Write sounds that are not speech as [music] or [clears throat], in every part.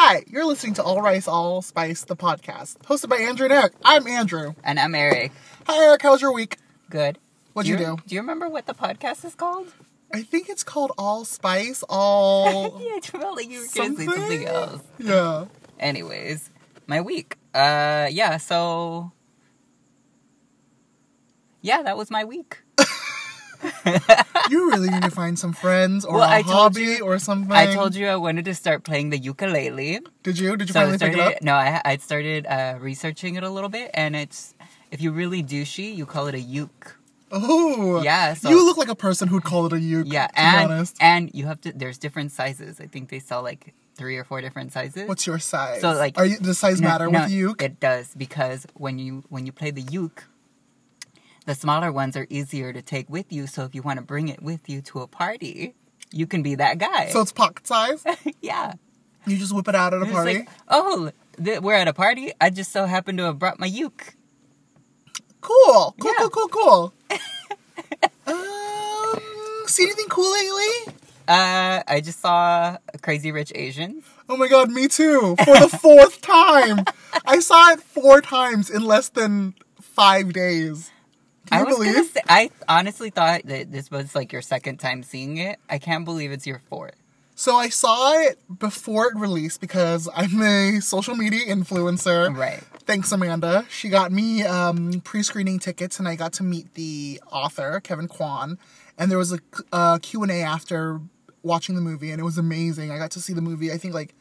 Hi, you're listening to All Rice, All Spice, the podcast, hosted by Andrew and Eric. I'm Andrew. And I'm Eric. Hi, Eric. How was your week? Good. What'd you do? Do you remember what the podcast is called? I think it's called All Spice, All. [laughs] yeah, I felt like you were going to say something else. Yeah. Anyways, my week. Uh, yeah. So, yeah, that was my week. [laughs] [laughs] You really need to find some friends or Well, a I hobby you- or something. I told you I wanted to start playing the ukulele. Did you? Did you So finally pick it up? No, I I started uh, researching it a little bit, and it's if you really douchey, you call it a uke. Oh. Yeah, so- you look like a person who'd call it a uke. Yeah, To be and honest. and you have to. There's different sizes. I think they sell like three or four different sizes. What's your size? So, like- Are you, does size No, matter no, with uke? It does because when you when you play the uke, the smaller ones are easier to take with you. So if you want to bring it with you to a party, you can be that guy. so it's pocket size. [laughs] yeah, You just whip it out at a party. like, oh, th- we're at a party. I just so happen to have brought my uke. Cool. Cool, Yeah. cool, cool, cool. [laughs] um, see anything cool lately? Uh, I just saw a Crazy Rich Asians. Oh my god, me too. For the fourth [laughs] time. I saw it four times in less than five days. Can I was believe? gonna say, I honestly thought that this was like your second time seeing it. I can't believe it's your fourth. So I saw it before it released because I'm a social media influencer. Right. Thanks, Amanda. She got me um, pre-screening tickets, and I got to meet the author, Kevin Kwan. And there was a uh, Q&A after watching the movie, and it was amazing. I got to see the movie, I think, like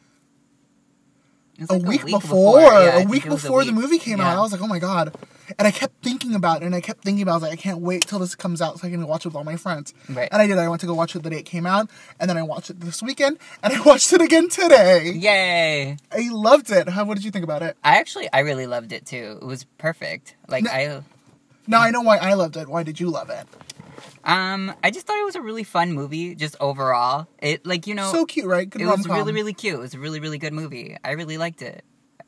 It was a, week before, Yeah, I a week was a before the movie came out. I was like, oh my god! And I kept thinking about it, and I kept thinking about. It. I was like, I can't wait till this comes out so I can watch it with all my friends. Right. And I did. I went to go watch it the day it came out, and then I watched it this weekend, and I [laughs] watched it again today. Yay! I loved it. How? What did you think about it? I actually, I really loved it too. It was perfect. Like No- I, Now I know why I loved it. Why did you love it? Um, I just thought it was a really fun movie. Just overall, it like you know, so cute, right? Good it was really really cute. It was a really really good movie. I really liked it.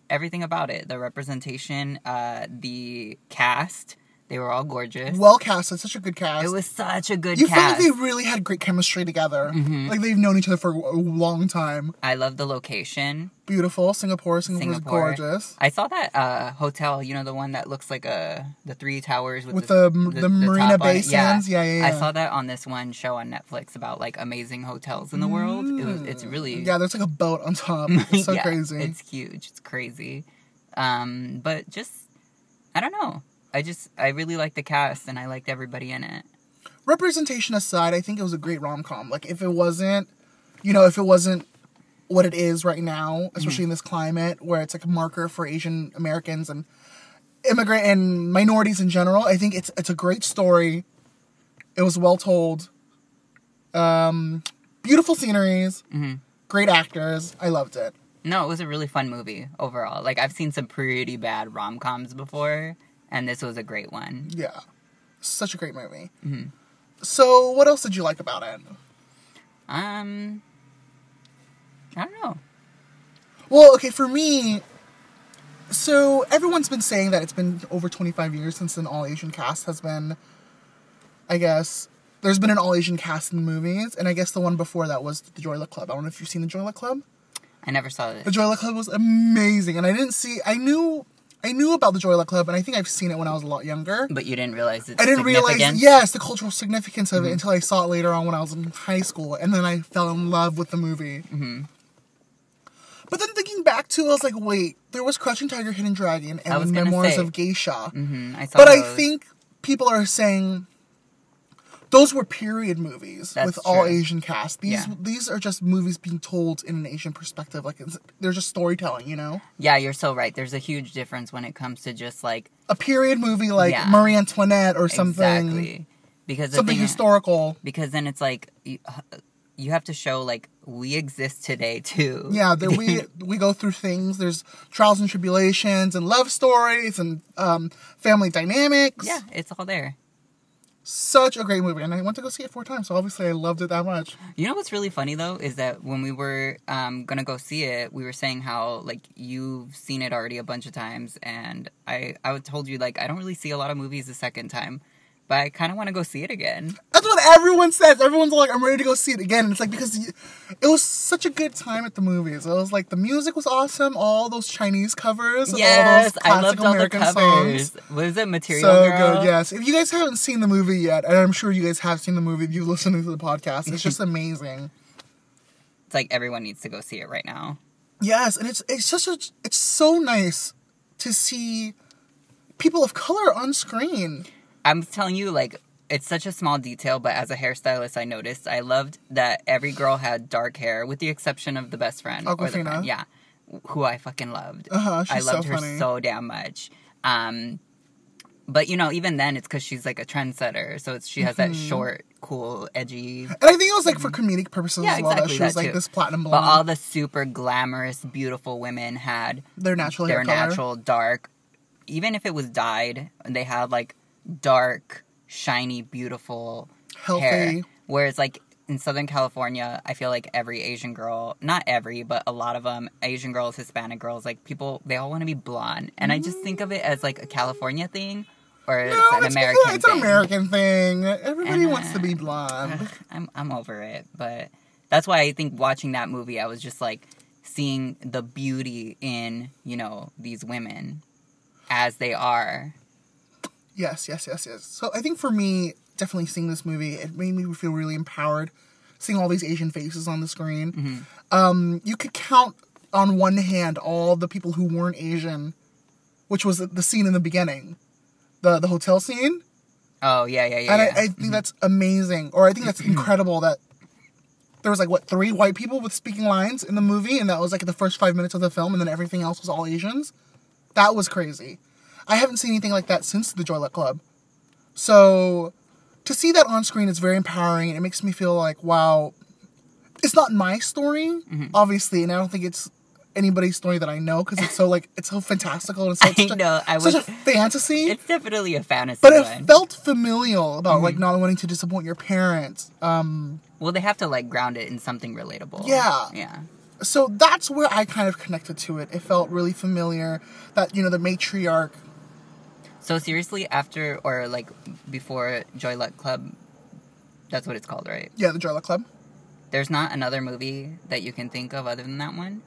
Everything about it, the representation, uh, the cast, they were all gorgeous. well cast. It's such a good cast. It was such a good you feel like cast. they really had great chemistry together. Mhm. Like they've known each other for a long time. I love the location. Beautiful, Singapore. Singapore's Singapore. Is gorgeous. I saw that uh, hotel. You know the one that looks like a the three towers with, With the- the Marina top on Bay it? Yeah. Sands? Yeah, yeah, I saw that on this one show on Netflix about like amazing hotels in the world. It was, it's really Yeah, there's like a boat on top. [laughs] It's so Yeah, crazy. It's huge. It's crazy. Um, but just I don't know. I just I really liked the cast and I liked everybody in it. Representation aside, I think it was a great rom com. Like if it wasn't, you know, if it wasn't what it is right now, especially in this climate where it's like a marker for Asian Americans and immigrant and minorities in general, I think it's it's a great story. It was well told. Um, beautiful sceneries, hmm great actors. I loved it. No, it was a really fun movie overall. Like I've seen some pretty bad rom coms before, and this was a great one. Yeah, such a great movie. Mhm. So, what else did you like about it? Um, I don't know. Well, okay, for me, so everyone's been saying that it's been over 25 years since an all Asian cast has been, I guess, there's been an all Asian cast in movies, and I guess the one before that was the Joy Luck Club. I don't know if you've seen the Joy Luck Club. I never saw it. The. Joy Luck Club was amazing, and I didn't see, I knew, I knew about the Joy Luck Club, and I think I've seen it when I was a lot younger. But you didn't realize it. I didn't realize, yes, the cultural significance of it until I saw it later on when I was in high school, and then I fell in love with the movie. hmm But then thinking back to, it, I was like, wait, there was Crouching Tiger, Hidden Dragon, and the Memoirs say. of Geisha. hmm I saw But I think people are saying those were period movies That's with all. Asian cast. These Yeah. these are just movies being told in an Asian perspective. Like it's, they're just storytelling, you know. Yeah, you're so right. There's a huge difference when it comes to just like A period movie like Yeah. Marie Antoinette or something, exactly because something thing is- historical. because then it's like you, you have to show like we exist today too. Yeah, that we [laughs] we go through things. There's trials and tribulations and love stories and um, family dynamics. yeah, it's all there. Such a great movie, and I went to go see it four times. So obviously, I loved it that much. You know what's really funny though is that when we were um, gonna go see it, we were saying how like you've seen it already a bunch of times, and I I told you like I don't really see a lot of movies the second time, but I kind of want to go see it again. That's what everyone says. Everyone's like, I'm ready to go see it again. And it's like because it was such a good time at the movies. It was like the music was awesome. All those Chinese covers. Yes, all those I loved classic all American the covers. songs. Was it Material So Girl? good, yes. If you guys haven't seen the movie yet, and I'm sure you guys have seen the movie if you're listening to the podcast, it's just [laughs] amazing. It's like everyone needs to go see it right now. Yes, and it's it's just a, it's so nice to see people of color on screen. I'm telling you, like, it's such a small detail, but as a hairstylist, I noticed I loved that every girl had dark hair, with the exception of the best friend. or the friend, yeah, who I fucking loved. Uh-huh, I loved so her funny. so damn much. Um, but you know, even then, it's because she's like a trendsetter, so it's, she has that Mm-hmm. short, cool, edgy. And I think it was like for comedic purposes Yeah, as well. exactly, that she was that like too. this platinum But all the super glamorous, beautiful women had their natural their hair color. natural dark even if it was dyed they had like dark shiny beautiful Healthy. hair whereas like in southern california i feel like every asian girl not every but a lot of them asian girls hispanic girls like people they all want to be blonde and i just think of it as like a california thing or it's an it's, american because it's an thing. American thing. Everybody And, wants to uh, be blonde. Ugh, I'm I'm over it, but that's why I think watching that movie, I was just like seeing the beauty in you know these women as they are. Yes, yes, yes, yes. So I think for me, definitely seeing this movie, it made me feel really empowered. Seeing all these Asian faces on the screen, Mm-hmm. um, you could count on one hand all the people who weren't Asian, which was the- scene in the beginning, the the hotel scene, Oh yeah, yeah, yeah. and yeah. I, I think that's amazing, or I think that's [clears throat] incredible that there was like what three white people with speaking lines in the movie, and that was like the first five minutes of the film, and then everything else was all Asians. That was crazy. I haven't seen anything like that since the Joy Luck Club. So to see that on screen is very empowering. and It makes me feel like wow, it's not my story, obviously, and I don't think it's anybody's story that I know because it's so like it's so fantastical and so, [laughs] I such, a, know, I such a [laughs] fantasy. it's definitely a fantasy But it felt familial about like Mm-hmm. not wanting to disappoint your parents. Um, well, they have to like ground it in something relatable. Yeah. yeah. so that's where I kind of connected to it. It felt really familiar. That you know the matriarch. So seriously, after or like before Joy Luck Club, that's what it's called, right? Yeah, the Joy Luck Club. There's not another movie that you can think of other than that one.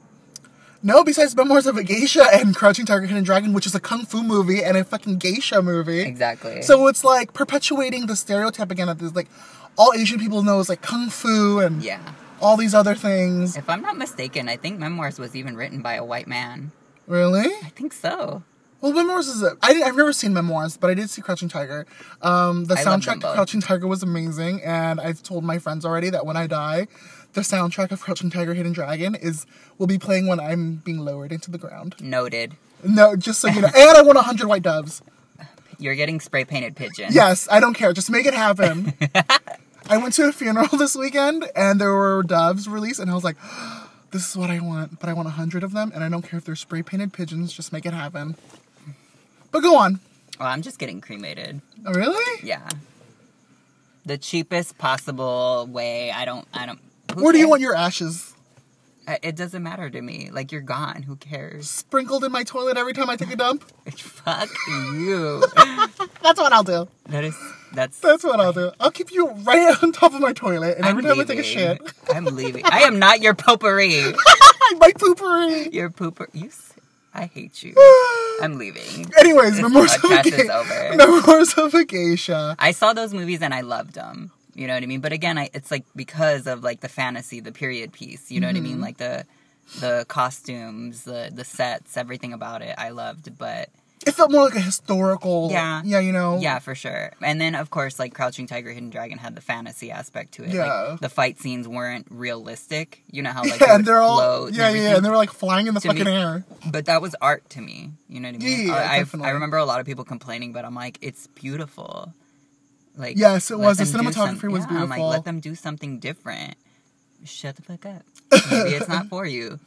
No, besides Memoirs of a Geisha and Crouching Tiger, Hidden Dragon, which is a kung fu movie and a fucking geisha movie. Exactly. So it's like perpetuating the stereotype again that there's like all Asian people know is like kung fu and yeah. all these other things. If I'm not mistaken, I think Memoirs was even written by a white man. Really? I think so. Well, Memoirs is a, I didn't, I've never seen Memoirs, but I did see Crouching Tiger. Um, the I soundtrack to. Crouching Tiger was amazing, and I've told my friends already that when I die, the soundtrack of Crouching Tiger, Hidden Dragon is will be playing when I'm being lowered into the ground. Noted. No, just so you know. and I want hundred white doves. You're getting spray painted pigeons. Yes, I don't care. Just make it happen. [laughs] I went to a funeral [laughs] this weekend, and there were doves released, and I was like. [gasps] This is what I want, but I want a hundred of them, and I don't care if they're spray painted pigeons. Just make it happen. But go on. Well, I'm just getting cremated. Oh, really? Yeah. The cheapest possible way. I don't. I don't. Where do you want your ashes? It doesn't matter to me. Like you're gone. Who cares? Sprinkled in my toilet every time I take a dump? [laughs] Fuck you. [laughs] That's what I'll do. that is. That's. That's what I'll do. I'll keep you right on top of my toilet, and every I'm time I take a shit, I'm leaving. I am not your potpourri. [laughs] my poopery. Your pooper. You. I hate you. [sighs] I'm leaving. Anyways, Memoirs of, a podcast is Ge- over. Memoirs of a Geisha. I saw those movies and I loved them. You know what I mean? But again, I, it's like because of like the fantasy, the period piece. You know what I Mm-hmm. mean? Like the the costumes, the the sets, everything about it, I loved. But It felt more like a historical. Yeah. Yeah, you know. yeah, for sure. And then of course, like Crouching Tiger, Hidden Dragon had the fantasy aspect to it. Yeah. Like, the fight scenes weren't realistic. You know how like [laughs] Yeah, they and they're all. float and Yeah, yeah, and they were like flying in the To fucking me- air. But that was art to me. You know what I mean? Yeah, yeah, I, I, remember a lot of people complaining, but I'm like, it's beautiful. Like Yes, it was. The cinematography some- was yeah, I'm like, beautiful. let them do something different. Shut the fuck up. Maybe it's not [laughs] for you.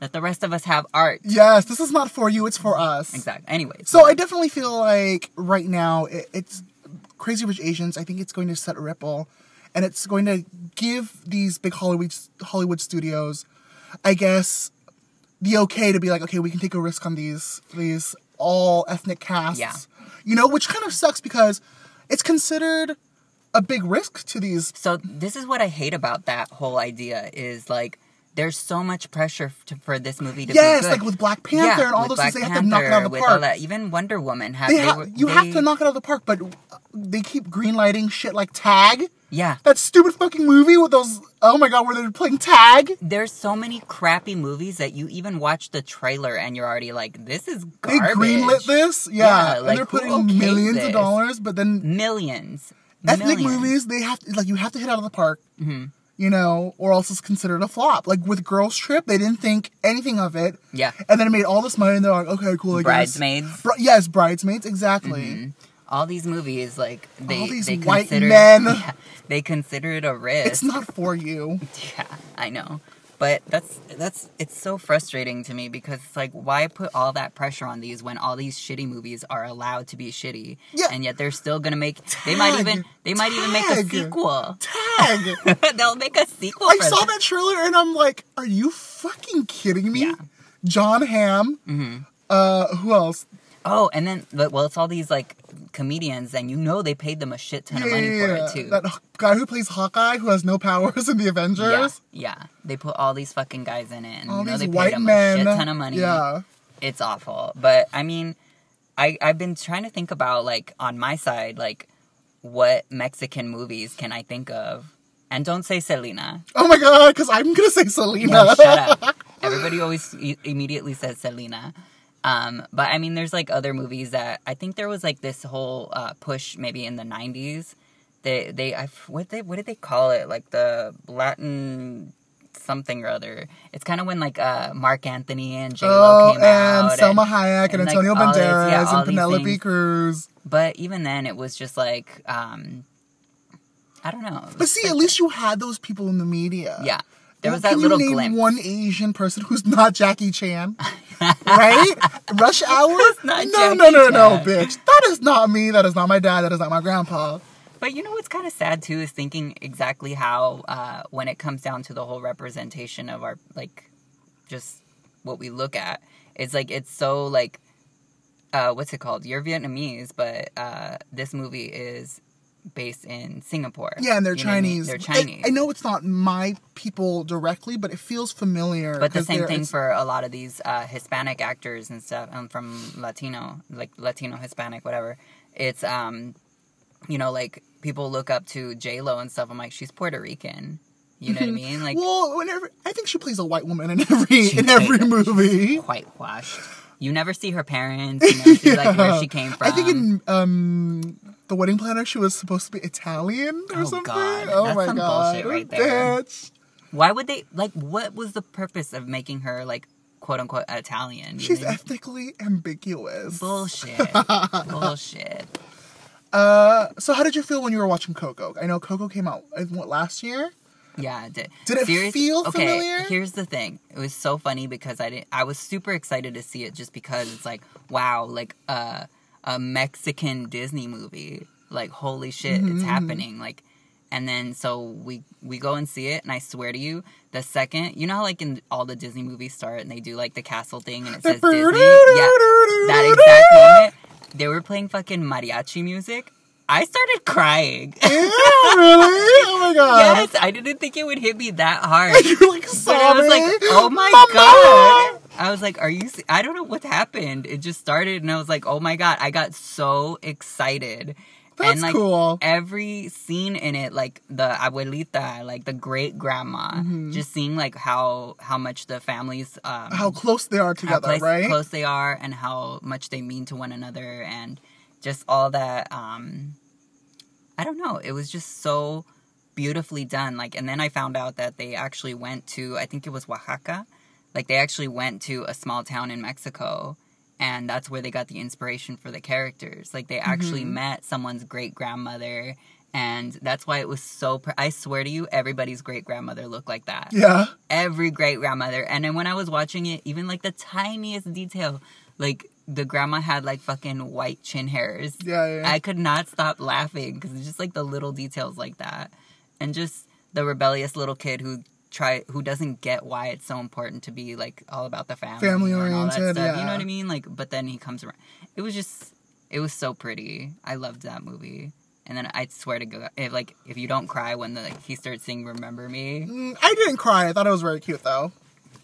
Let the rest of us have art. Yes, this is not for you. It's for us. Exactly. Anyways. So I definitely feel like right now it, it's Crazy Rich Asians. I think it's going to set a ripple, and it's going to give these big Hollywood Hollywood studios, I guess, the okay to be like, okay, we can take a risk on these these all ethnic casts. Yeah. You know, which kind of sucks because it's considered a big risk to these. So this is what I hate about that whole idea is like there's so much pressure to, for this movie to Yes, be good. Yes, like with Black Panther and all those Black things, they have to knock it out of the park. that. Even Wonder Woman had. They they ha- you have to knock it out of the park, but they keep greenlighting shit like Tag. Yeah. That stupid fucking movie with those. Oh my god, where they're playing tag. There's so many crappy movies that you even watch the trailer and you're already like, this is good. They garbage. greenlit this, yeah, Yeah, and like, they're putting millions this? of dollars. But then Millions. ethnic Millions. movies, they have to, like you have to hit out of the park, Mhm. You know, or else it's considered a flop. Like with Girls Trip, they didn't think anything of it, Yeah. and then it made all this money, and they're like, okay, cool, I guess. Bridesmaids. Yes, bridesmaids, exactly. Mhm. All these movies, like they, All these they white consider, men. [laughs] Yeah, they consider it a risk. It's not for you. [laughs] Yeah, I know. But that's that's it's so frustrating to me because it's like why put all that pressure on these when all these shitty movies are allowed to be shitty Yeah. and yet they're still gonna make they might even they might even make a sequel. Tag. [laughs] They'll make a sequel I saw that. trailer and I'm like, are you fucking kidding me? Yeah. John Hamm. hmm Uh, who else? Oh, and then well it's all these like comedians and you know they paid them a shit ton of money for it too. That guy who plays Hawkeye, who has no powers in the Avengers. yeah. They put all these fucking guys in it and All you know they paid them men. a shit ton of money. Yeah. it's awful. But I mean, I I've been trying to think about like on my side, like what Mexican movies can I think of? And don't say Selena. Oh my god, because I'm gonna say Selena. No, shut up. [laughs] Everybody always i- immediately says Selena. Um, but I mean, there's like other movies that I think there was like this whole uh, push maybe in the '90s. They they I what they what did they call it? Like the Latin something or other. It's kind of when like uh, Marc Anthony and J Lo Oh, came and out. Selma Hayek and, and, like, Antonio this- Banderas yeah, and Penelope. Cruz. But even then, it was just like um, I don't know. But see, like- at least you had those people in the media. yeah, there was Well, that can little you name glimpse. one Asian person who's not Jackie Chan? right? Rush [laughs] Hour? not no, Jackie no, no, no, Chan. bitch. That is not me. That is not my dad. That is not my grandpa. But you know what's kind of sad too is thinking exactly how uh, when it comes down to the whole representation of our like just what we look at, it's like it's so like uh, what's it called? You're Vietnamese, but uh, this movie is based in Singapore. Yeah, and they're You know what I mean? Chinese. They're I- Chinese. I, know it's not my people directly, but it feels familiar. But the same thing for a lot of these uh, Hispanic actors and stuff, um, from Latino, like Latino, Hispanic, whatever. It's um, you know, like people look up to J Lo and stuff. I'm like, she's Puerto Rican. You know what I mean? Like well, whenever I think she plays a white woman in every She in every movie. whitewashed. You never see her parents. You never see like where [laughs] she came from. I think in um the wedding planner she was supposed to be Italian or Oh, something. God. Oh That's my some god, bullshit right there. Bitch. Why would they like? What was the purpose of making her like quote unquote Italian? She's know? ethnically ambiguous. bullshit. [laughs] bullshit. Uh, so how did you feel when you were watching Coco? I know Coco came out what last year. Yeah, it did. Did it Serious- feel okay, familiar? Here's the thing. It was so funny because I didn't. I was super excited to see it just because it's like, wow, like uh, a Mexican Disney movie. Like, holy shit, Mm-hmm, it's happening. Like, and then so we we go and see it, and I swear to you, the second you know how like in all the Disney movies start and they do like the castle thing and it says Disney. Yeah, that exact moment they were playing fucking mariachi music. I started crying. Yeah, really? [laughs] Oh my god. Yes, I didn't think it would hit me that hard. [laughs] You're like But sobbing. I was like, oh my Mama! god. I was like, are you, se- I don't know what happened. It just started and I was like, oh my god. I got so excited. That's and like cool. every scene in it, like the abuelita, like the great grandma, just seeing like how, how much the families, um, How close they are how together, close, right? close they are and how much they mean to one another and just all that um i don't know it was just so beautifully done like and then i found out that they actually went to i think it was oaxaca like they actually went to a small town in mexico and that's where they got the inspiration for the characters like they actually Mm-hmm. met someone's great grandmother and that's why it was so pr- i swear to you everybody's great grandmother looked like that Yeah. every great grandmother. And then when I was watching it, even like the tiniest detail, like the grandma had like fucking white chin hairs. Yeah, yeah. I could not stop laughing because it's just like the little details like that, and just the rebellious little kid who try who doesn't get why it's so important to be like all about the family, Family and all that oriented, stuff. You know what I mean? Like, but then he comes around. It was just, it was so pretty. I loved that movie. And then I swear to God, if like if you don't cry when the, like, he starts singing "Remember Me," Mm, I didn't cry. I thought it was very cute though.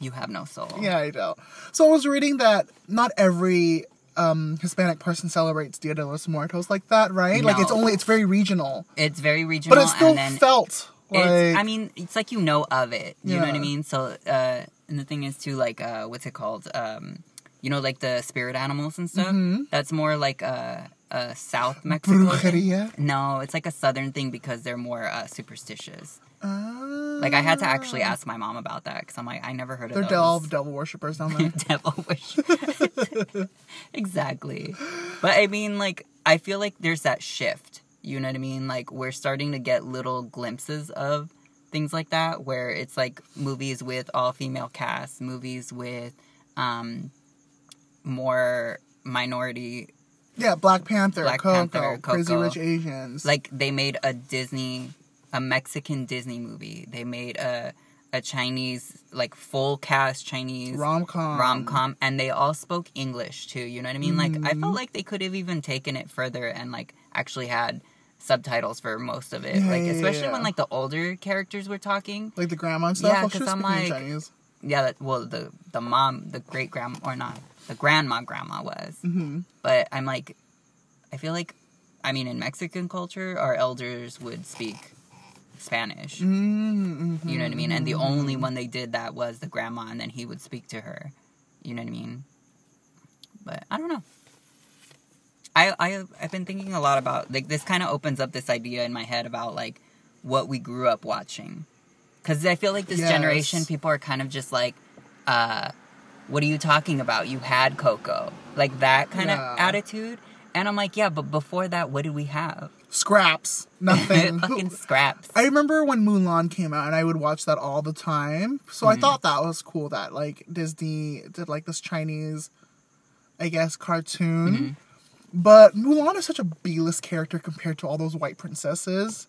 You have no soul. Yeah, I know. So I was reading that not every um, Hispanic person celebrates Dia de los Muertos like that, right? Like it's only it's very regional, It's very regional, but it still and then felt like I mean, it's like you know of it. You know what I mean? So, uh, and the thing is too, like, uh, what's it called? Um, you know, like the spirit animals and stuff. Mm-hmm. That's more like a, uh, South Mexico. thing. No, it's like a southern thing because they're more uh, superstitious. Like I had to actually ask my mom about that because I'm like, I never heard of they're those. devil devil worshippers down there. [laughs] devil worship. [laughs] exactly. But I mean, like, I feel like there's that shift. You know what I mean? Like, we're starting to get little glimpses of things like that where it's like movies with all female casts, movies with um, more minority. yeah, Black Panther, Black Coco, Panther, Crazy Rich Asians. Like, they made a Disney, a Mexican Disney movie. They made a. A Chinese, like full cast Chinese rom com, rom com, and they all spoke English too. You know what I mean? Like I Mm-hmm. felt like they could have even taken it further and like actually had subtitles for most of it. Yeah, like yeah, especially yeah. when like the older characters were talking. like the grandma and stuff. Yeah, well, she 'cause was I'm like- Chinese. Yeah, that, well the the mom, the great grandma or not, the grandma grandma was. hmm But I'm like, I feel like, I mean, in Mexican culture, our elders would speak Spanish. Mm-hmm. You know what I mean? And the only one they did that was the grandma, and then he would speak to her. You know what I mean? But I don't know. I I I've been thinking a lot about like this. Kind of opens up this idea in my head about like what we grew up watching, because I feel like this Yes. generation people are kind of just like, uh, what are you talking about? You had Coco, like that kind Yeah. of attitude. And I'm like, yeah, but before that, what did we have? Scraps, [laughs] nothing. Fucking scraps. I remember when Mulan came out, and I would watch that all the time. So Mm-hmm. I thought that was cool that like Disney did like this Chinese, I guess, cartoon. Mm-hmm. But Mulan is such a B-list character compared to all those white princesses.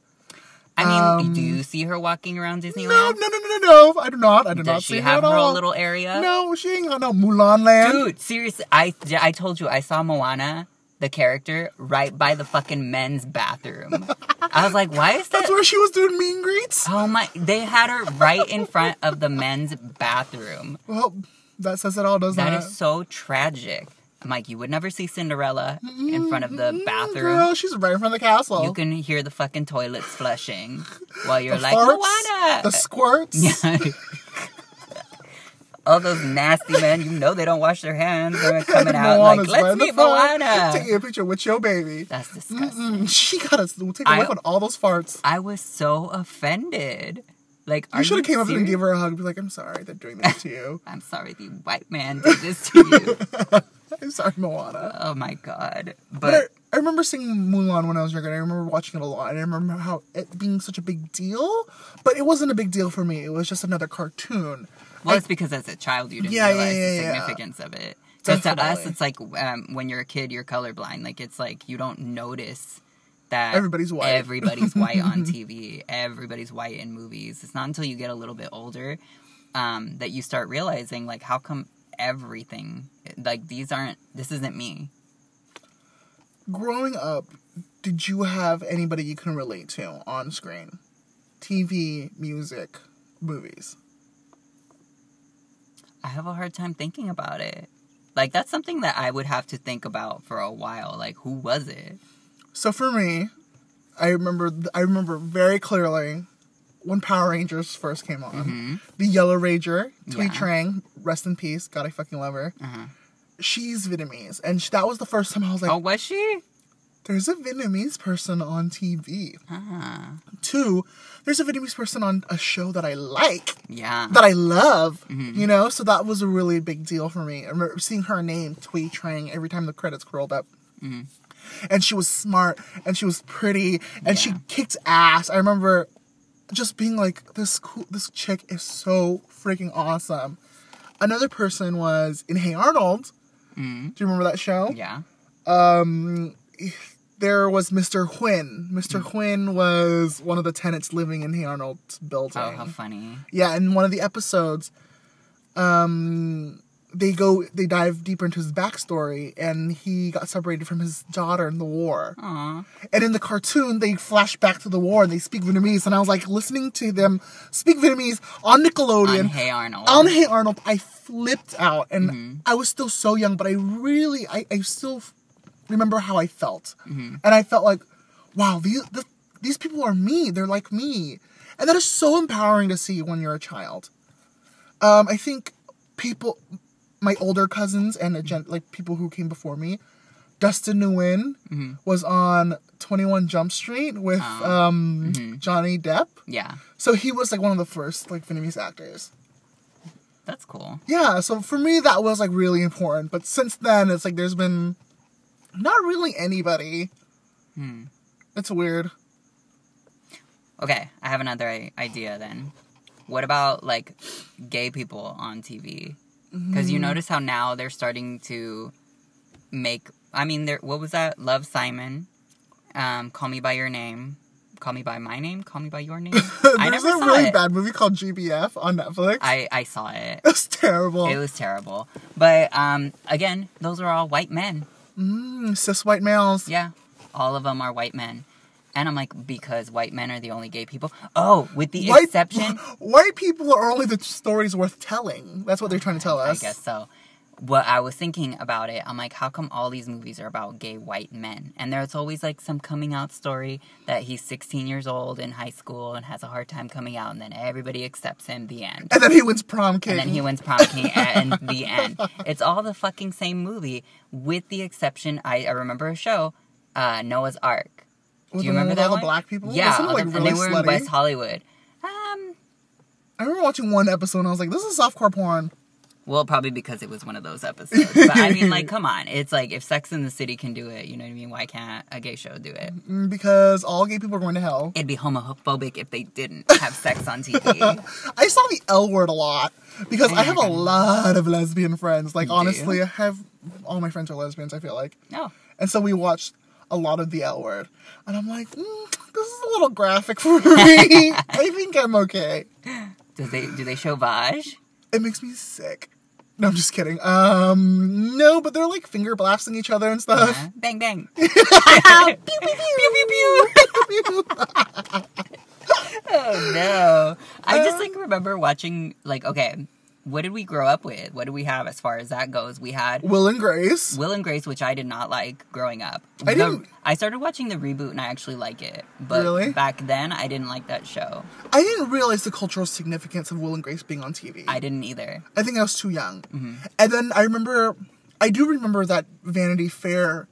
I mean, Um, do you see her walking around Disneyland? No, no, no, no, no, no. I do not. I do Does not she see have her her at own all. little area? No, she ain't got no Mulan land. Dude, seriously, I, I told you I saw Moana, the character, right by the fucking men's bathroom. I was like, why is [laughs] that? That's where she was doing mean greets. Oh my! They had her right in front of the men's bathroom. Well, that says it all, doesn't That That is so tragic. I'm like, you would never see Cinderella in front of the Mm, bathroom. Girl, she's right in front of the castle. You can hear the fucking toilets flushing while you're the like farts, Moana. the squirts. [laughs] All those nasty men, you know they don't wash their hands. They're [laughs] coming out Moana's like, let's meet Moana. Taking a picture with your baby. That's disgusting. Mm, [laughs] she got us take a I- look at all those farts. I was so offended. Like, You should have came up and gave her a hug and be like, I'm sorry they're doing this to you. [laughs] I'm sorry, the white man did this to you. I'm sorry, Moana. oh my god. But, But I, I remember seeing Mulan when I was younger and I remember watching it a lot and I remember how it being such a big deal. But it wasn't a big deal for me. It was just another cartoon. Well, it's because as a child you didn't Yeah, realize yeah, the yeah. significance of it. Because to us, it's like um, when you're a kid, you're colorblind. Like it's like you don't notice that Everybody's white. Everybody's white on [laughs] TV. Everybody's white in movies. It's not until you get a little bit older um, that you start realizing like how come everything like these aren't. This isn't me. Growing up, did you have anybody you can relate to on screen? TV, music, movies. I have a hard time thinking about it. Like that's something that I would have to think about for a while. Like who was it? So for me, I remember I remember very clearly when Power Rangers first came on. The Yellow Ranger, Thuy Yeah. Trang, rest in peace. God, I fucking love her. Uh-huh. She's Vietnamese, and sh- that was the first time I was like, oh, was she? "There's a Vietnamese person on TV." Ah, Two, there's a Vietnamese person on a show that I like, yeah. that I love. Mm-hmm. You know, so that was a really big deal for me. I remember seeing her name, Thuy Trang, every time the credits rolled up. Mm-hmm. And she was smart, and she was pretty, and she kicked ass. I remember just being like, "This cool, this chick is so freaking awesome." Another person was in Hey Arnold. Mm-hmm. Do you remember that show? Yeah. Um, there was Mr. Huynh. Mr. Mm. Huynh was one of the tenants living in Hey Arnold's building. Oh, how funny. Yeah, in one of the episodes, um, they go they dive deeper into his backstory and he got separated from his daughter in the war. Aw. And in the cartoon, they flash back to the war and they speak Vietnamese. And I was like listening to them speak Vietnamese on Nickelodeon. On Hey Arnold. on Hey Arnold, I flipped out, and I was still so young, but I really, I, I still remember how I felt, and I felt like, wow, these th- these people are me. They're like me, and that is so empowering to see when you're a child. Um, I think people, my older cousins and gen- like people who came before me, Dustin Nguyen was on Twenty One Jump Street with um, Johnny Depp. Yeah, So he was like one of the first like Vietnamese actors. that's cool. Yeah, so for me that was like really important. But since then, it's like there's been not really anybody. Hmm. It's weird. Okay, I have another idea then. What about like gay people on TV? Because you notice how now they're starting to make. I mean, there. What was that? Love Simon. Um, Call Me by Your Name. Call Me by My Name. Call Me by Your Name. [laughs] I there's never a saw really it. bad movie called GBF on Netflix. I I saw it. it's terrible. It was terrible. But um, again, those are all white men. Mm, cis white males. Yeah, all of them are white men. And I'm like, because white men are the only gay people. Oh, with the White exception. [laughs] White people are only the stories worth telling. That's what they're trying to tell us. I guess so. What I was thinking about it, I'm like, how come all these movies are about gay white men? And there's always like some coming out story that he's 16 years old in high school and has a hard time coming out, and then everybody accepts him. The end. And then he wins prom king. And then he wins prom king and [laughs] the end. It's all the fucking same movie, with the exception. I, I remember a show, uh, Noah's Arc. With Do you remember that all one? the black people? Yeah, like, the- really and they were slutty? in West Hollywood. Um, I remember watching one episode and I was like, this is softcore porn. Well, probably because it was one of those episodes. But I mean, like, [laughs] come on. It's like if Sex in the City can do it, you know what I mean? Why can't a gay show do it? Mm, Because all gay people are going to hell. It'd be homophobic if they didn't have sex on TV. [laughs] I saw the L word a lot because Oh I have a lot of lesbian friends. Like you? honestly, I have all my friends are lesbians. I feel like, No. and so we watched a lot of the L word, and I'm like, mm, this is a little graphic for me. [laughs] I think I'm okay. Do they do they show Vaj? It makes me sick. No, I'm just kidding. Um, no, but they're like finger blasting each other and stuff. Uh, bang bang. [laughs] pew, pew, pew, pew. [laughs] [laughs] Oh no. I just like remember watching like okay, what did we grow up with? What did we have as far as that goes? We had Will and Grace. Will and Grace, which I did not like growing up. I The- didn't- I started watching the reboot and I actually like it, but Really? back then I didn't like that show. I didn't realize the cultural significance of Will and Grace being on TV. I didn't either. I think I was too young. Mm-hmm. And then I remember, I do remember that Vanity Fair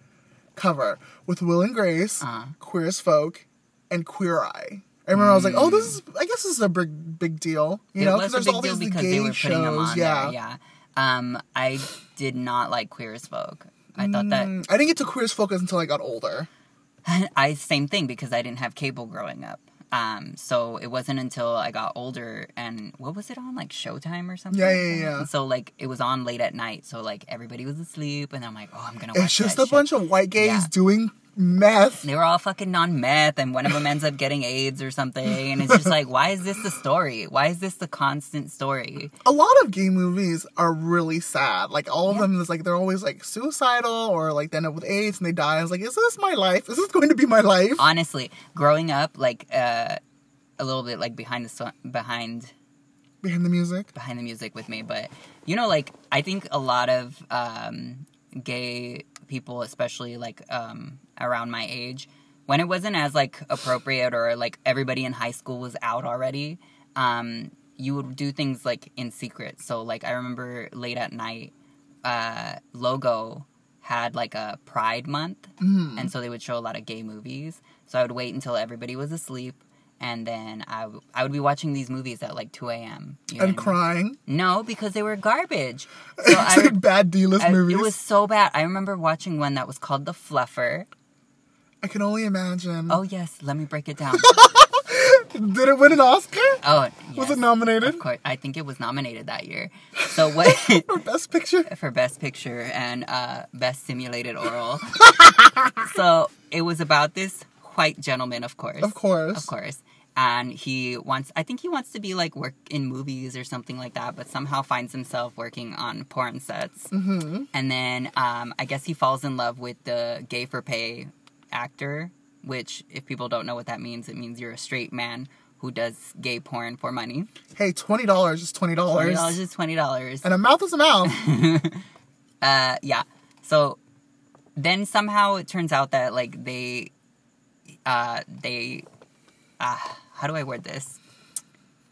cover with Will and Grace, Uh-huh. Queer as Folk, and Queer Eye. I remember I was like, oh, this is, I guess this is a big, big deal. You it know, was because a there's big all deal these because gay they were putting them shows. on yeah. there. Yeah. Um, I did not like Queer as Folk. I thought that Mm, I didn't get to Queer as Folk until I got older. [laughs] I same thing because I didn't have cable growing up. Um, so it wasn't until I got older and what was it on like Showtime or something? Yeah, yeah, yeah. And so like it was on late at night, so like everybody was asleep, and I'm like, oh, I'm gonna watch It's just a show. bunch of white gays Yeah. doing meth. They were all fucking non meth, and one of them ends up getting AIDS or something, and it's just like, why is this the story? Why is this the constant story? A lot of gay movies are really sad. Like all of Yeah. them is like they're always like suicidal or like they end up with AIDS and they die. I was like, is this my life? Is this going to be my life? Honestly, growing up, like uh, a little bit like behind the so- behind Behind the music. behind the music with me, but you know, like I think a lot of um, gay people, especially like um, around my age, when it wasn't as like appropriate or like everybody in high school was out already, um, you would do things like in secret. So like I remember late at night, uh, Logo had like a Pride Month, Mm. and so they would show a lot of gay movies. So I would wait until everybody was asleep. And then I, w- I would be watching these movies at like 2 a.m. you know And what I mean? crying. No, because they were garbage. [laughs] So it's I, like bad D-list I- movies. it was so bad. I remember watching one that was called The Fluffer. I can only imagine. Oh yes, let me break it down. [laughs] Did it win an Oscar? Oh, Was it nominated Of course, I think it was nominated that year. So what [laughs] for Best Picture? for Best Picture and uh, Best Simulated Oral? so it was about this white gentleman, of course, Of course. of course, and he wants I think he wants to be like work in movies or something like that, but somehow finds himself working on porn sets. Mm-hmm. And then um, I guess he falls in love with the gay for pay actor, which if people don't know what that means, it means you're a straight man who does gay porn for money. Hey, twenty dollars is twenty Twenty dollars, $20 is twenty dollars. and a mouth is a mouth. [laughs] Uh, yeah. So then somehow it turns out that like they, uh, they, uh, how do I word this?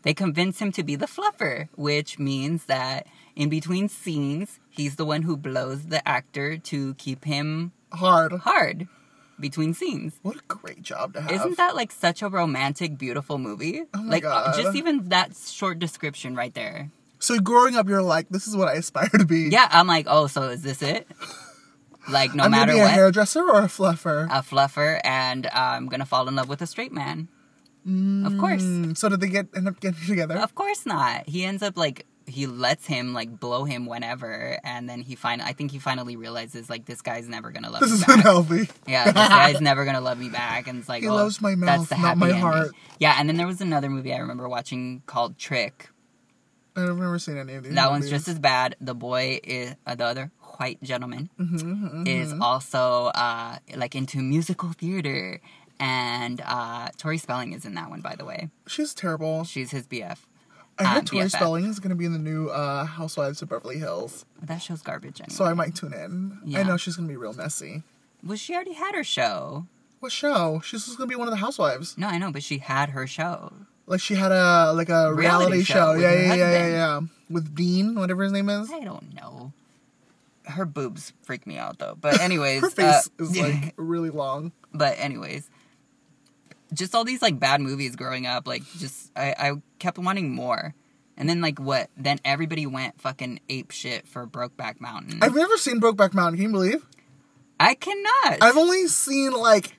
They convince him to be the fluffer, which means that in between scenes, he's the one who blows the actor to keep him Hard. hard between scenes. What a great job to have. Isn't that like such a romantic, beautiful movie? Oh like uh, God. just even that short description right there. so growing up, you're like, this is what I aspire to be. Yeah, I'm like, oh, so is this it? Like, no I'm matter be a what, hairdresser or a fluffer. a fluffer, and I'm gonna fall in love with a straight man. Of course, Mm, so did they get end up getting together? of course not. He ends up like he lets him like blow him whenever, and then he find I think he finally realizes like this guy's never gonna love this me is back. unhealthy. Yeah, this [laughs] guy's never gonna love me back, and it's like He oh, loves my that's mouth, not my ending. heart. Yeah, and then there was another movie I remember watching called Trick. I've never seen any of these. That one's just as bad. The boy is uh, the other white gentleman Mhm, mhm, is mhm. also uh, like into musical theater, and uh, Tori Spelling is in that one, by the way. She's terrible. She's his BF. I heard uh, Tori BFF. Spelling is going to be in the new uh, Housewives of Beverly Hills, That show's garbage anyway. so I might tune in. Yeah. I know she's going to be real messy. well, she already had her show. What show? She's just going to be one of the housewives. No, I know, but she had her show. Like she had a like a Reality reality, show Yeah, yeah, yeah, yeah, yeah. With Dean, whatever his name is. I don't know. Her boobs freak me out though. But anyways, [laughs] Her face uh, is like [laughs] really long. but anyways just all these like bad movies growing up like just I, I kept wanting more and then like what then everybody went fucking ape shit for brokeback mountain I've never seen Brokeback Mountain. Can you believe? i cannot I've only seen like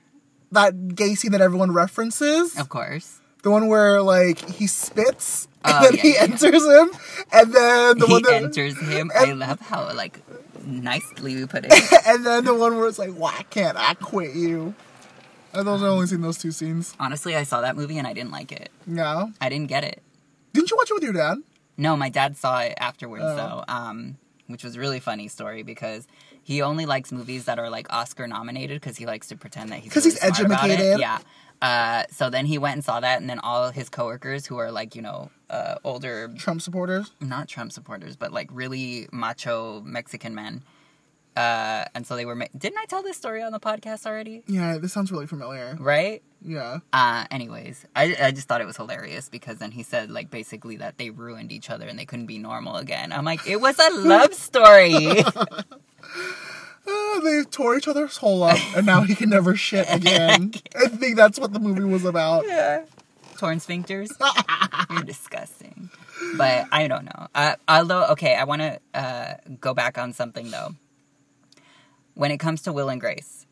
that gay scene that everyone references. of course The one where like he spits oh, and Oh, then yeah, he yeah, enters him, and then the he one that enters him i love how like nicely we put it [laughs] and then the one where it's like, why can't I quit you? I've only seen those two scenes. honestly i saw that movie and i didn't like it Yeah. i didn't get it Didn't you watch it with your dad? No, my dad saw it afterwards Oh. though, um, which was a really funny story because he only likes movies that are like Oscar nominated because he likes to pretend that he's 'Cause really he's smart about it. educated. Yeah. Uh, so then he went and saw that, and then all his coworkers who are like you know uh, older, Trump supporters. not Trump supporters, but like really macho Mexican men. Uh, and so they were. Ma- Didn't I tell this story on the podcast already? Yeah, this sounds really familiar. Right. Yeah. Uh, anyways, I, I just thought it was hilarious because then he said like basically that they ruined each other and they couldn't be normal again. I'm like, it was a [laughs] love story. Uh, [laughs] they tore each other's hole up, and now he can never shit [laughs] again. I think that's what the movie was about. Yeah. Torn sphincters. You're disgusting. But I don't know. Uh, although, okay, I want to uh, go back on something though. When it comes to Will and Grace,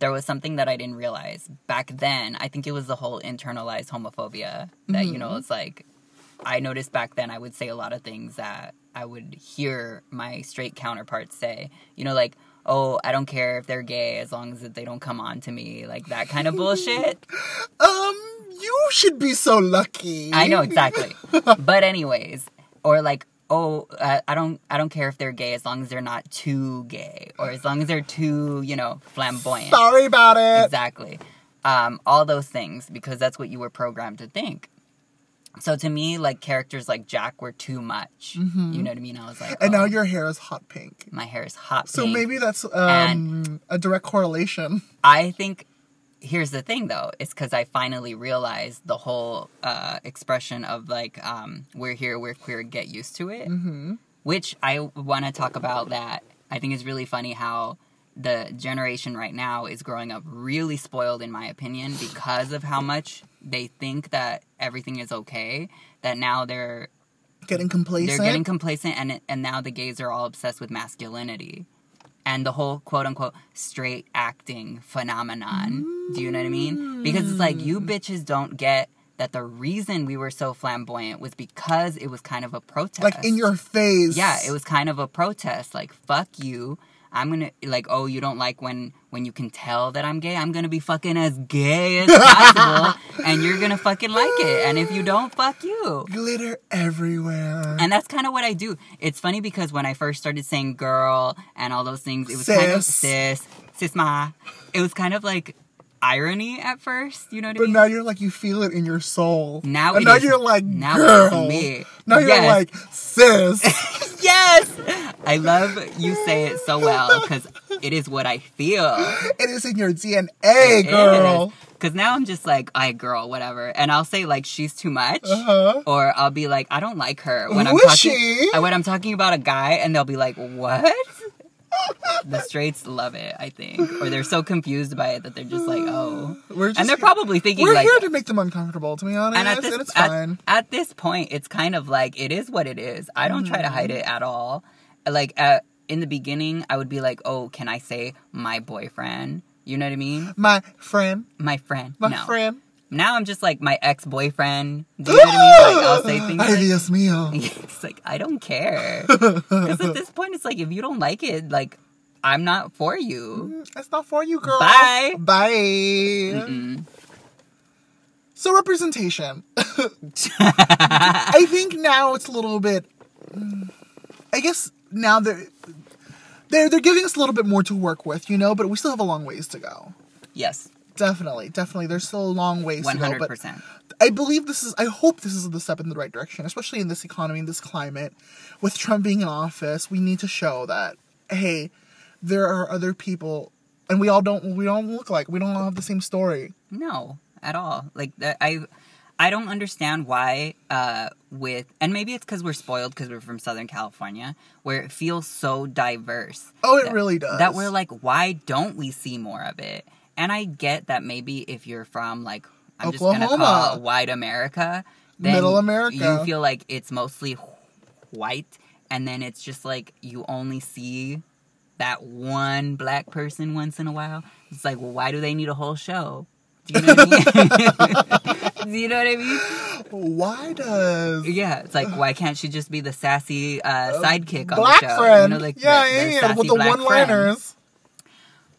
there was something that I didn't realize back then. I think it was the whole internalized homophobia that you know. It's like I noticed back then. I would say a lot of things that I would hear my straight counterparts say. You know, like. Oh, I don't care if they're gay as long as they don't come on to me, like that kind of bullshit. [laughs] Um, you should be so lucky. I know exactly. but anyways, or like, oh, uh, I don't, I don't care if they're gay as long as they're not too gay, or as long as they're too, you know, flamboyant. Sorry about it. Exactly. Um, all those things because that's what you were programmed to think. So to me, like characters like Jack were too much. You know what I mean? I was like, Mm-hmm. And oh, now your hair is hot pink. my hair is hot. Pink. So pink. maybe that's um, a direct correlation. I think here's the thing though, it's because I finally realized the whole uh, expression of like um, we're here, we're queer, get used to it. Mm-hmm. Which I want to talk about that. I think is really funny how the generation right now is growing up really spoiled, in my opinion, because of how much they think that everything is okay. That now they're Getting complacent. they're getting complacent, and and now the gays are all obsessed with masculinity, and the whole quote unquote straight acting phenomenon. Do you know what I mean? Because it's like you mm. bitches don't get that the reason we were so flamboyant was because it was kind of a protest. like in your face. yeah, it was kind of a protest. Like fuck you. I'm gonna like, oh, you don't like when when you can tell that I'm gay. I'm gonna be fucking as gay as [laughs] possible, and you're gonna fucking like it. And if you don't, fuck you. Glitter everywhere. And that's kind of what I do. It's funny because when I first started saying girl and all those things, it was kind of Sis. sis, sis ma. It was kind of like irony at first. You know what I but now you're like you feel it in your soul. Now and it now is- you're like now girl. me. Now you're like sis. [laughs] yes, I love you say it so well because it is what I feel. it is in your DNA, girl. Because now I'm just like, I girl, whatever, and I'll say like she's too much, Uh-huh. or I'll be like, I don't like her when Who I'm talking. she? When I'm talking about a guy, and they'll be like, what? The straights love it, I think, or they're so confused by it that they're just like, oh, We're just and they're probably thinking we're like, here to make them uncomfortable. To be honest, and at this it's at, fine. at this point it's kind of like it is what it is i don't try to hide Mm-hmm. it at all like at, in the beginning i would be like oh can i say my boyfriend you know what i mean my friend, my friend my no friend. Now i'm just like my ex-boyfriend do you know what i mean like i'll say things Ay, like Dios mío. [laughs] it's like i don't care [laughs] because at this point it's like if you don't like it like i'm not for you That's not for you, girl. Bye. Bye. Mm. So representation. [laughs] I think now it's a little bit. I guess now they're they're they're giving us a little bit more to work with, you know, but we still have a long ways to go. yes Definitely, definitely. There's still a long ways to go, but 100% I believe this is. I hope this is the step in the right direction, especially in this economy, in this climate, with Trump being in office. We need to show that hey, there are other people, and we all don't. We don't look like. We don't all have the same story. No, at all. Like I, I don't understand why. Uh, with and maybe it's because we're spoiled because we're from Southern California, where it feels so diverse. Oh, it that- really does. That we're like, why don't we see more of it? And I get that maybe if you're from like, I'm just gonna Oklahoma. call it white America, then Middle America. you feel like it's mostly white, and then it's just like you only see that one black person once in a while. It's like, well, why do they need a whole show? Do you know what I mean? [laughs] do you know what I mean? Why does Yeah, it's like why can't she just be the sassy uh, sidekick on black the show? friend? You know, like yeah, the- the yeah, with the one liners.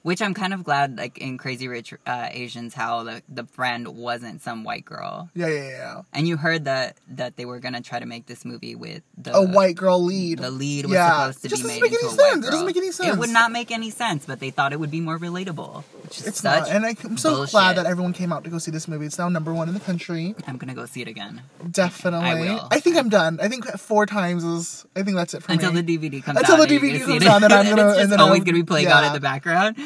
Which I'm kind of glad, like in Crazy Rich uh, Asians, how the the friend wasn't some white girl. Yeah, yeah, yeah. And you heard that that they were gonna try to make this movie with the A white girl lead. the lead was Yeah. supposed to just be made make into any a white sense. It doesn't girl. make any sense. It would not make any sense, but they thought it would be more relatable. It's such not, and I, I'm so bullshit. glad that everyone came out to go see this movie. It's now number one in the country. I'm gonna go see it again Definitely. I will. I think I'm done. I think four times is. I think that's it for until me. Until the DVD comes Until out. Until the DVD comes out, then I'm [laughs] gonna- It's and then always I'll- gonna be playing out in the background.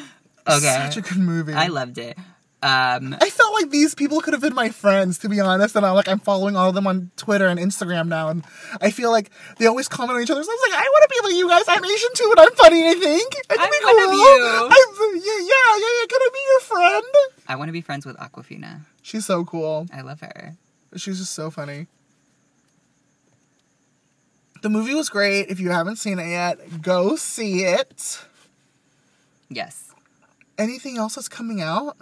Okay, Such a good movie. I loved it. Um, I felt like these people could have been my friends, to be honest. And I'm like, I'm following all of them on Twitter and Instagram now, and I feel like they always comment on each other. So I was like, I want to be like you guys. I'm Asian too, and I'm funny. I think. I can I'm be cool. you. I'm, yeah, yeah, yeah, yeah. Can I be your friend? I want to be friends with Awkwafina. She's so cool. I love her. She's just so funny. The movie was great. If you haven't seen it yet, go see it. Yes. Anything else that's coming out?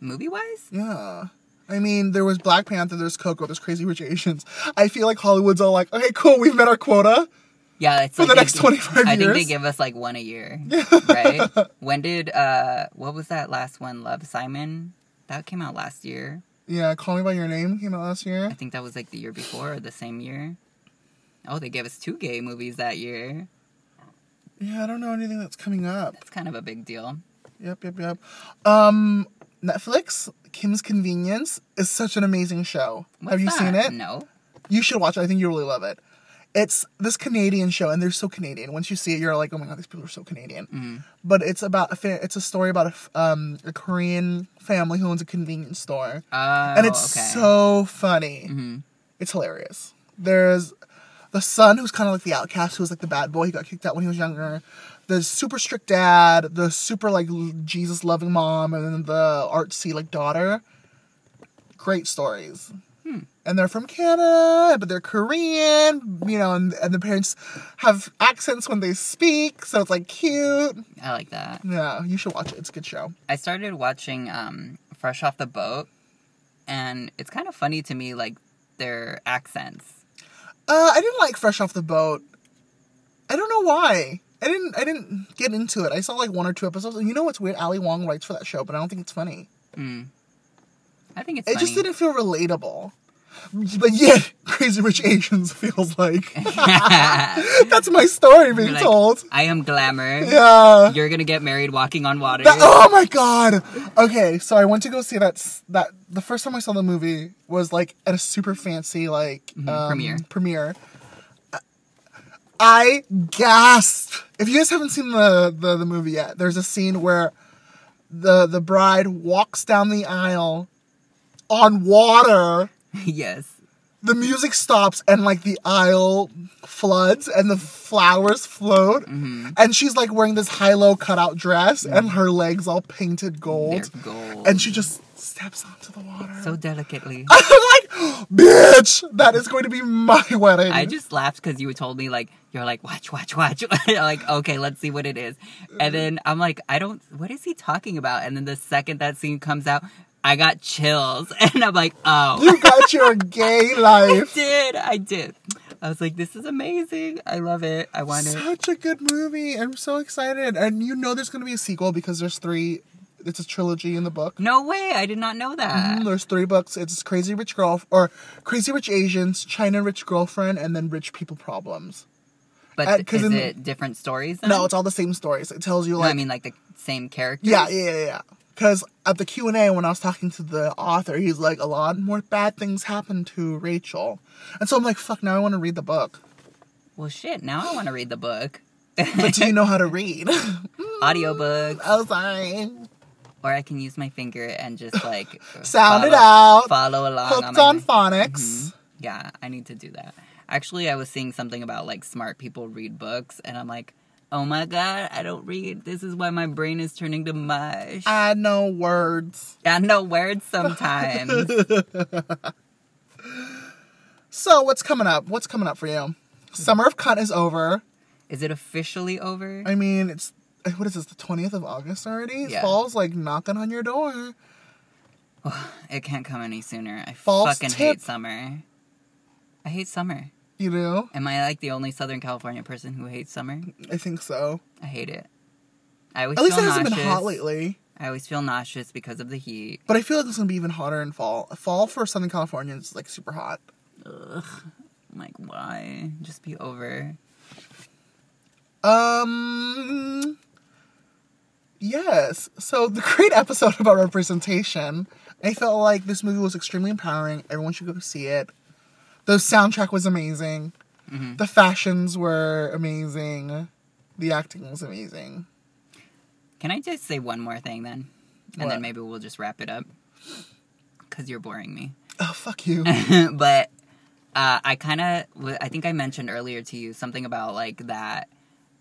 Movie wise, Yeah. I mean, there was Black Panther, there's Coco, there's Crazy Rich Asians. I feel like Hollywood's all like, okay, cool, we've met our quota. yeah, it's For like the next gi- 25 I think they give us like one a year, [laughs] right? When did uh, what was that last one? Love Simon. That came out last year. Yeah, Call Me By Your Name came out last year. I think that was like the year before or the same year. Oh, they gave us two gay movies that year. Yeah, I don't know anything that's coming up. That's kind of a big deal. Yep, yep, yep. Um, Netflix, Kim's Convenience is such an amazing show. What's Have you that? seen it? No. You should watch it. I think you'll really love it. It's this Canadian show, and they're so Canadian. Once you see it, you're like, oh my god, these people are so Canadian. Mm. But it's about a fa- it's a story about a, f- um, a Korean family who owns a convenience store, Oh, and it's okay. so funny. hmm It's hilarious. There's the son who's kind of like the outcast, who's like the bad boy. He got kicked out when he was younger. The super strict dad, the super like Jesus loving mom, and then the artsy like daughter. Great stories. Hmm. And they're from Canada, but they're Korean, you know, and, and the parents have accents when they speak, so it's like cute. I like that. Yeah, you should watch it. It's a good show. I started watching um, Fresh Off the Boat, and it's kind of funny to me, like their accents. Uh, I didn't like Fresh Off the Boat. I don't know why. I didn't I didn't get into it. I saw like one or two episodes. And you know what's weird? Ali Wong writes for that show, but I don't think it's funny. Mm. I think it's It funny. just didn't feel relatable. But yet, [laughs] Crazy Rich Asians feels like [laughs] that's my story being like, told. I am glamour. Yeah. You're gonna get married walking on water. That- oh my god. Okay, so I went to go see that. That the first time I saw the movie was like at a super fancy like um, Mm-hmm. premiere. Premiere. I gasped. If you guys haven't seen the, the the movie yet, there's a scene where the the bride walks down the aisle on water. [laughs] yes. The music stops and like the aisle floods and the flowers float. Mm-hmm. And she's like wearing this high low cutout dress and her legs all painted They're gold. gold. And she just steps onto the water. so delicately. [laughs] I'm like, bitch, that is going to be my [laughs] wedding. I just laughed because you told me like you're like watch watch watch [laughs] like okay let's see what it is and then I'm like I don't what is he talking about and then the second that scene comes out I got chills and I'm like oh you got your gay I life. did I did I was like this is amazing I love it I want it Such a good movie. I'm so excited. And you know there's going to be a sequel because there's three, it's a trilogy in the book. no way I did not know that Mm, There's three books. It's Crazy Rich Girl or Crazy Rich Asians, China Rich Girlfriend, and then Rich People Problems. but uh, 'cause is in- it different stories then? No, it's all the same stories. It tells you No, like I mean like the same characters Yeah, yeah, yeah, yeah. Because at the Q and A, when I was talking to the author, he's like, a lot more bad things happened to Rachel, and so I'm like, fuck. Now I want to read the book. well shit now I want to read the book But do you [laughs] know how to read? audiobooks [laughs] oh, sorry. Or I can use my finger and just [laughs] like Sound it out. Follow along. Hooked my- on phonics. Mhm. Yeah, I need to do that. Actually, I was seeing something about like smart people read books, and I'm like, oh my god, I don't read. This is why my brain is turning to mush. I know words. I know words sometimes. [laughs] So what's coming up? What's coming up for you? Summer of Cunt is over. is it officially over? I mean, it's what is this? The twentieth of August already. Yeah. Fall's like knocking on your door. It can't come any sooner. I False fucking tip. hate summer. I hate summer. You do? Am I like the only Southern California person who hates summer? I think so. I hate it. I always At least it feel hasn't nauseous. been hot lately. I always feel nauseous because of the heat. But I feel like it's gonna be even hotter in fall. Fall for Southern California is like super hot. Ugh. I'm like, why? Just be over. Um. Yes. So the great episode about representation. I felt like this movie was extremely empowering. Everyone should go see it. The soundtrack was amazing. Mhm. The fashions were amazing. The acting was amazing. Can I just say one more thing then? And What? then maybe we'll just wrap it up. Because you're boring me. Oh fuck you. [laughs] but uh, I kind of, I think I mentioned earlier to you something about like that.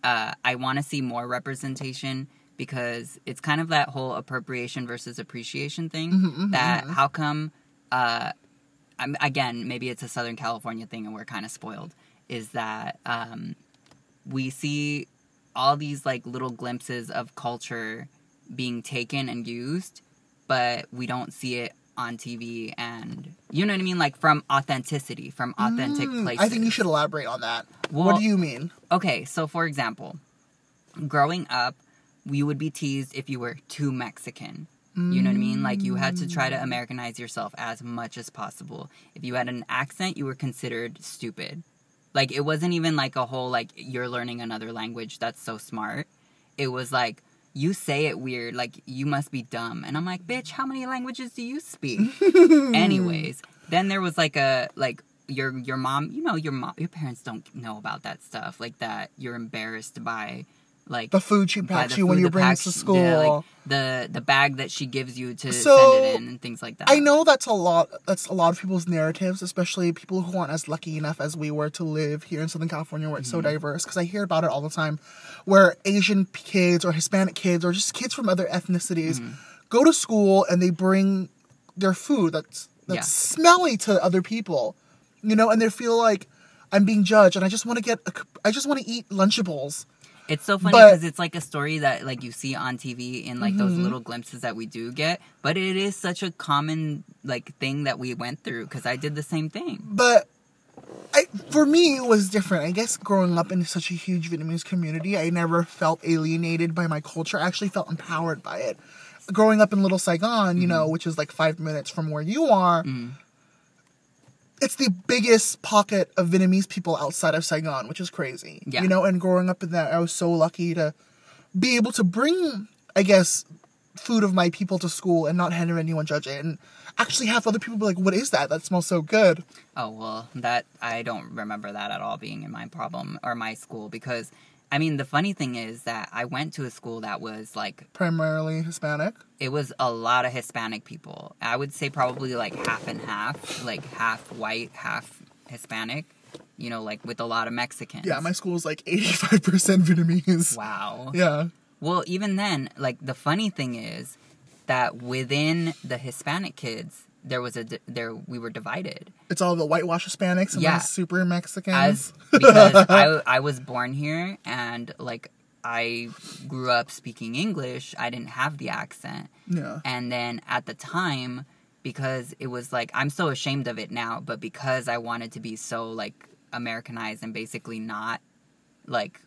Uh, I want to see more representation because it's kind of that whole appropriation versus appreciation thing. Mhm, mhm, that mhm. how come, uh, I'm, again, maybe it's a Southern California thing and we're kind of spoiled. Is that um, we see all these like little glimpses of culture being taken and used, but we don't see it on TV and you know what I mean, like from authenticity, from authentic Mm, places. I think you should elaborate on that. Well, what do you mean? Okay, so for example, growing up, you would be teased if you were too Mexican. You know what I mean? Like you had to try to mm. Americanize yourself as much as possible. If you had an accent, you were considered stupid. Like it wasn't even like a whole like you're learning another language that's so smart. It was like you say it weird, like you must be dumb. And I'm like, bitch, how many languages do you speak? [laughs] Anyways, then there was like a like your your mom, you know, your mom, your parents don't know about that stuff like that. You're embarrassed by like The food she packs you when you bring packs- to school. yeah, like, the the bag that she gives you to So, send it in and things like that. I know that's a lot. That's a lot of people's narratives, especially people who aren't as lucky enough as we were to live here in Southern California, where it's so Mm-hmm. diverse. Because I hear about it all the time, where Asian kids or Hispanic kids or just kids from other ethnicities Mm-hmm. go to school and they bring their food that's that's Yeah. smelly to other people, you know, and they feel like I'm being judged, and I just want to get, a, I just want to eat Lunchables. It's so funny because it's like a story that like you see on TV in like those Mhm. little glimpses that we do get, but it is such a common like thing that we went through because I did the same thing. But I for me it was different. I guess growing up in such a huge Vietnamese community, I never felt alienated by my culture. I actually felt empowered by it. Growing up in Little Saigon, you know, Mm-hmm. which is like five minutes from where you are, it's the biggest pocket of Vietnamese people outside of Saigon, which is crazy. Yeah. You know, and growing up in that, I was so lucky to be able to bring, I guess, food of my people to school and not have anyone judge it, and actually have other people be like, "What is that? That smells so good." Oh well, that I don't remember that at all being in my problem or my school because I mean the funny thing is that I went to a school that was like Primarily Hispanic. it was a lot of Hispanic people. I would say probably like half and half, like half white, half Hispanic. You know, like with a lot of Mexicans. Yeah, my school is like 85% [laughs] Vietnamese. Wow. Yeah. Well, even then, like the funny thing is that within the Hispanic kids, there was a there we were divided. It's all the whitewash Hispanics and Yeah. the super Mexicans. as because I I was born here and like I grew up speaking English. I didn't have the accent, yeah. and then at the time, because it was like I'm so ashamed of it now, but because I wanted to be so like Americanized and basically not like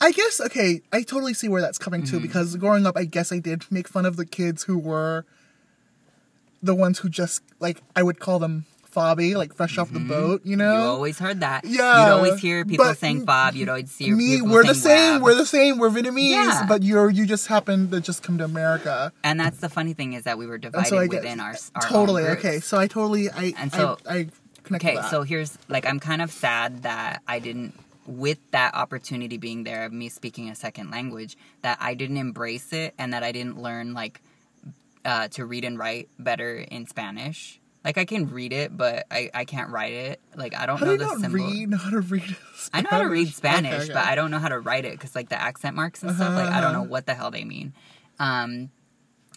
I guess, okay, I totally see where that's coming Mm-hmm. to because growing up, I guess I did make fun of the kids who were the ones who just, like, I would call them fobby, like fresh off the boat, you know? Mm-hmm. you always heard that. Yeah, you'd always hear people but saying "fob." You'd always see Me, we're the same. "wab." We're the same. We're Vietnamese, Yeah. but you're you just happen to just come to America. And that's the funny thing is that we were divided so within our, our totally okay. So I totally I And so- I, I connect Okay, so here's like I'm kind of sad that I didn't with that opportunity being there of me speaking a second language that I didn't embrace it and that I didn't learn like uh, to read and write better in Spanish. Like I can read it, but I, I can't write it. Like I don't how know do the not symbol. read? Know how to read? I know how to read Spanish, Okay, but. I don't know how to write it because like the accent marks and stuff. Like I don't know Uh-huh. what the hell they mean. Um,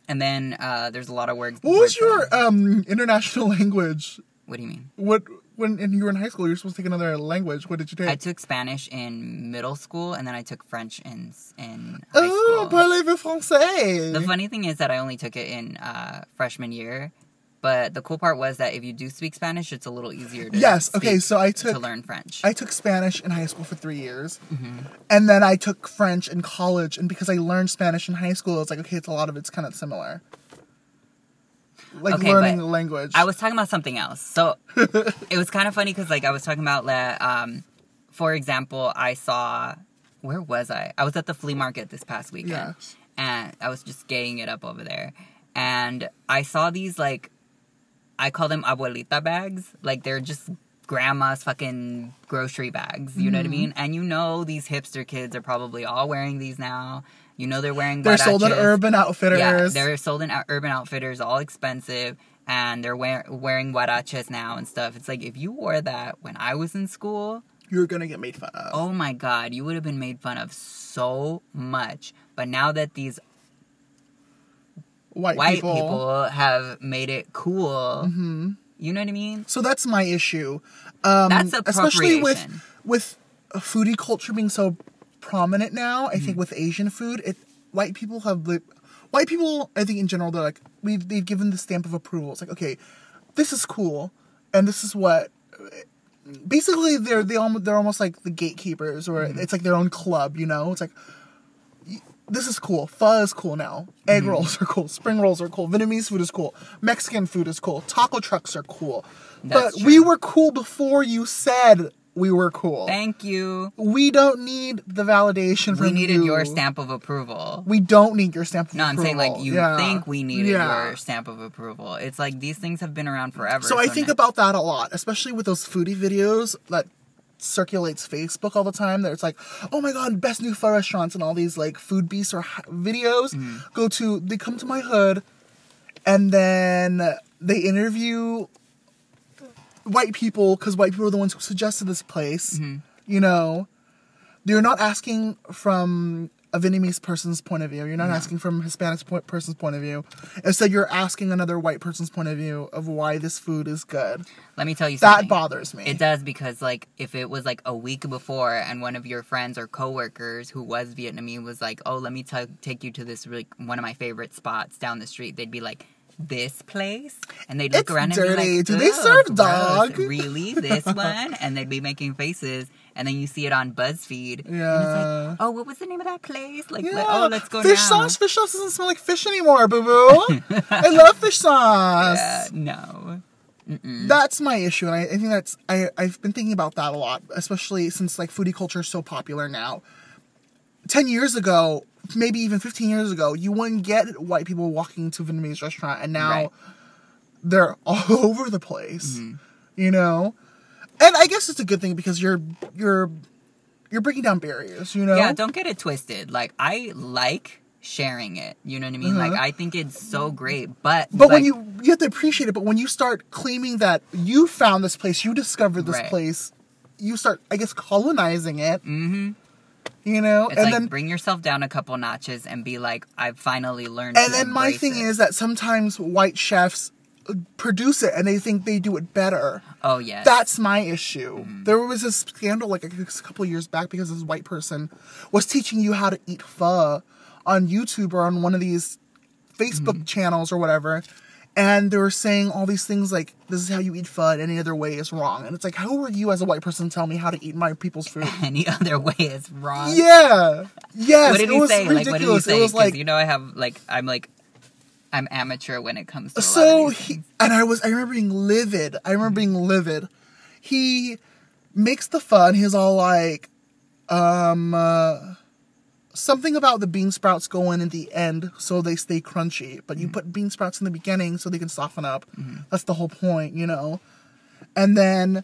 and then uh, there's a lot of words. What was words your um international [laughs] language? What do you mean? What when and you were in high school? You're supposed to take another language. What did you take? I took Spanish in middle school, and then I took French in in high oh, school. parlez-vous français? The funny thing is that I only took it in uh, freshman year, but the cool part was that if you do speak Spanish, it's a little easier. to yes. Okay. So I took to learn French. I took Spanish in high school for three years, Mm-hmm. and then I took French in college. And because I learned Spanish in high school, it's like okay, it's a lot of it's kind of similar. Like Okay, learning the language. I was talking about something else. So [laughs] it was kind of funny because, like, I was talking about that. Um, for example, I saw where was I? I was at the flea market this past weekend, Yes. and I was just getting it up over there, and I saw these like, I call them abuelita bags. Like they're just grandma's fucking grocery bags. You know what I Mm-hmm. mean? And you know these hipster kids are probably all wearing these now. You know they're wearing. They're sold at. Urban Outfitters. Yeah, they're sold in Urban Outfitters, all expensive, and they're wear- wearing huaraches now and stuff. It's like if you wore that when I was in school, You're gonna get made fun of. oh my god, you would have been made fun of so much. But now that these white, white people. people, have made it cool, hmm you know what I mean? So that's my issue. Um, That's especially with with foodie culture being so prominent now. I Mm-hmm. think with Asian food, it white people have li- white people. I think in general they're like we've they've given the stamp of approval. It's like okay, this is cool, and this is what. Basically, they're they almost they're almost like the gatekeepers, or Mm-hmm. it's like their own club. You know, it's like this is cool. Pho is cool now. Egg Mm-hmm. rolls [laughs] are cool. Spring rolls are cool. Vietnamese food is cool. Mexican food is cool. Taco trucks are cool. That's but we were cool before you said we were cool. Thank you. we don't need the validation from We needed you. your stamp of approval. We don't need your stamp of approval. No, I'm saying like you Yeah. think we needed Yeah. your stamp of approval. It's like these things have been around forever. So I think now- about that a lot, especially with those foodie videos that circulates Facebook all the time. That it's like, oh my god, best new pho restaurants and all these like food beasts or ha- videos Mm-hmm. go to. They come to my hood, and then they interview white people because white people are the ones who suggested this place. Mm-hmm. You know, you're not asking from a Vietnamese person's point of view. You're not asking from a Hispanic person's point of view. Instead, you're asking another white person's point of view of why this food is good. Let me tell you That something. bothers me. It does because like if it was like a week before and one of your friends or coworkers who was Vietnamese was like, "Oh, let me ta take you to this really one of my favorite spots down the street." They'd be like, this place, and they'd look It's around and be like, Do they serve dog?" Really, this [laughs] one? And they'd be making faces, and then you see it on BuzzFeed, and it's Yeah. like, oh, what was the name of that place? Like, oh, Yeah. like, oh, let's go fish now. sauce. Fish sauce doesn't smell like fish anymore, boo boo. [laughs] I love fish sauce. Yeah, no. Mm-mm. That's my issue, and I, I think that's I I've been thinking about that a lot, especially since like foodie culture is so popular now. Ten years ago, maybe even fifteen years ago, you wouldn't get white people walking to a Vietnamese restaurant, and now Right. they're [laughs] all over the place. Mm-hmm. You know, and I guess it's a good thing because you're you're you're breaking down barriers. You know, Yeah, don't get it twisted. Like, I like sharing it. You know what I mean? Like, Mhm. I think it's so great, but But when you you have to appreciate it. But when you start claiming that you found this place, you discovered this Right. place, you start, I guess, colonizing it. Mhm. You know, It's and like then bring yourself down a couple notches and be like, I've finally learned. and then my thing it. is that sometimes white chefs uh, produce it and they think they do it better. oh yeah, That's my issue. Mm. There was a scandal like a, couple of years back because this white person was teaching you how to eat pho on YouTube or on one of these Facebook Mm-hmm. channels or whatever. And they were saying all these things like, this is how you eat food. any other way is wrong. And it's like, how are you as a white person tell me how to eat my people's food? [laughs] any other way is wrong. yeah. Yes. What did he say? Like, what did he say? It was like, you know, I have like, I'm like, I'm amateur when it comes to. So he and I was I remember being livid. I remember being livid. He makes the fun. He's all like, um, uh, something about the bean sprouts go in at the end so they stay crunchy, but you mm-hmm. put bean sprouts in the beginning so they can soften up. Mm-hmm. That's the whole point, you know. And then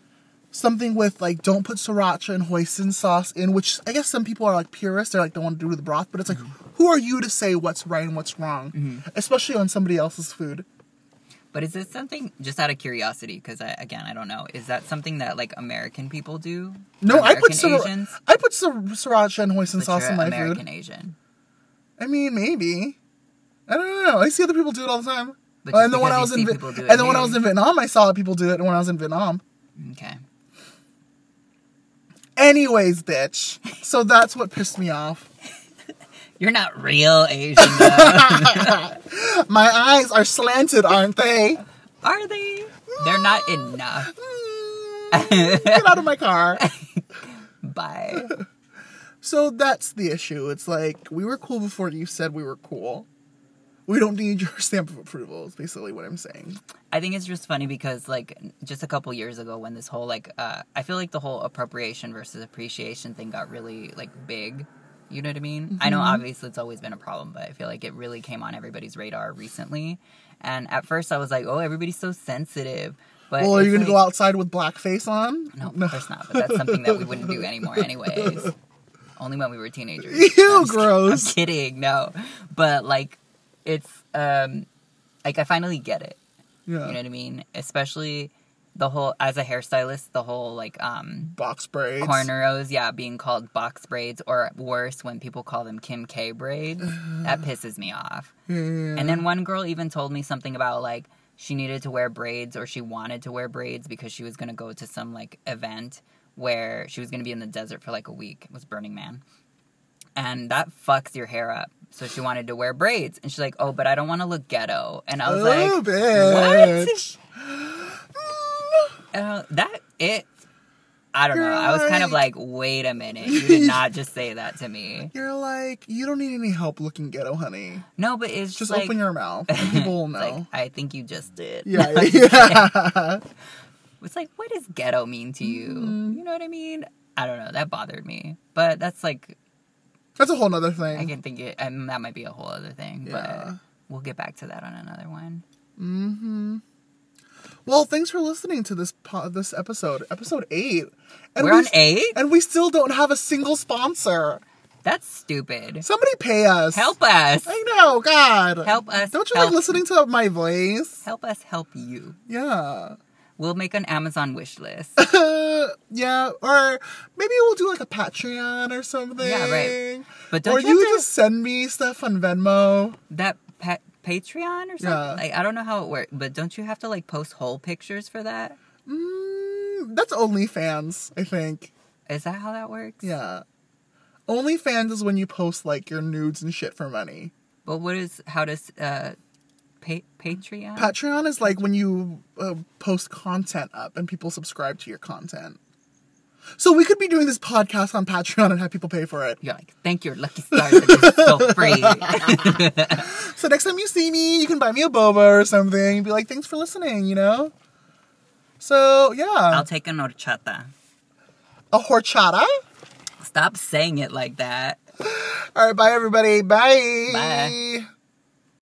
something with like don't put sriracha and hoisin sauce in, which I guess some people are like purists. They're like don't want to do with the broth, but it's like mm-hmm. who are you to say what's right and what's wrong, especially on somebody else's food. But is this something just out of curiosity? Because I, again, I don't know. Is that something that like American people do? No, I put sir- Asians. I put sir- sriracha and hoisin But sauce in my American food. Asian. I mean, maybe. I don't know. I see other people do it all the time. But and then when I was in Vi- people do it and then when I was in Vietnam, I saw people do it when I was in Vietnam. Okay. Anyways, bitch. So that's what pissed me off. You're not real Asian. [laughs] My eyes are slanted, aren't they? are they? They're not enough. [laughs] Get out of my car. [laughs] Bye. So that's the issue. It's like we were cool before you said we were cool. We don't need your stamp of approval. Is basically what I'm saying. I think it's just funny because like just a couple years ago when this whole like uh I feel like the whole appropriation versus appreciation thing got really like big. You know what I mean? I know Mm-hmm. obviously it's always been a problem, but I feel like it really came on everybody's radar recently. And at first I was like, "Oh, everybody's so sensitive." But Well, are you it's gonna go outside with blackface on? No, of course not. But that's something that we wouldn't do anymore, [laughs] anyways. Only when we were teenagers. Ew, I'm just- gross. I'm kidding. No, but like, it's um, like I finally get it. Yeah. You know what I mean? Especially the whole as a hairstylist, the whole like um Box braids. cornrows, yeah, being called box braids, or worse, when people call them Kim K braids. [sighs] that pisses me off. Yeah. And then one girl even told me something about like she needed to wear braids or she wanted to wear braids because she was going to go to some like event where she was going to be in the desert for like a week. It was Burning Man. And that fucks your hair up. So she wanted to wear braids. And she's like, oh, but I don't want to look ghetto. And I was oh, like, bitch. [laughs] uh, that, it, I don't You're know. I was kind of like- wait a minute. You did not [laughs] just say that to me. You're like, you don't need any help looking ghetto, honey. No, but it's Just just like, open your mouth. And [laughs] people will know. like, I think you just did. yeah, [laughs] yeah. It's like, what does ghetto mean to you? Mm. You know what I mean? I don't know. That bothered me. But that's like, That's a whole nother thing. I can think it, and that might be a whole other thing. Yeah. But we'll get back to that on another one. Mm-hmm. Well, thanks for listening to this po- this episode, episode eight. And We're we on eight? and we still don't have a single sponsor. That's stupid. Somebody pay us. Help us. I know, God. Help us. Don't you help, like listening to my voice? Help us help you. Yeah. We'll make an Amazon wish list. [laughs] yeah, or maybe we'll do like a Patreon or something. Yeah, right. But don't Or you, you have to- just send me stuff on Venmo. that pa- Patreon or something? Yeah. Like, I don't know how it works, but don't you have to like post whole pictures for that? Mm, that's OnlyFans, I think. Is that how that works? Yeah. OnlyFans is when you post like your nudes and shit for money. But what is how does uh pa- Patreon? Patreon is like when you uh, post content up and people subscribe to your content. So we could be doing this podcast on Patreon and have people pay for it. You're like, thank your lucky stars that so free. [laughs] So next time you see me, you can buy me a boba or something and be like, thanks for listening, you know? So yeah. I'll take a horchata. a horchata. Stop saying it like that. All right, bye everybody. Bye. Bye.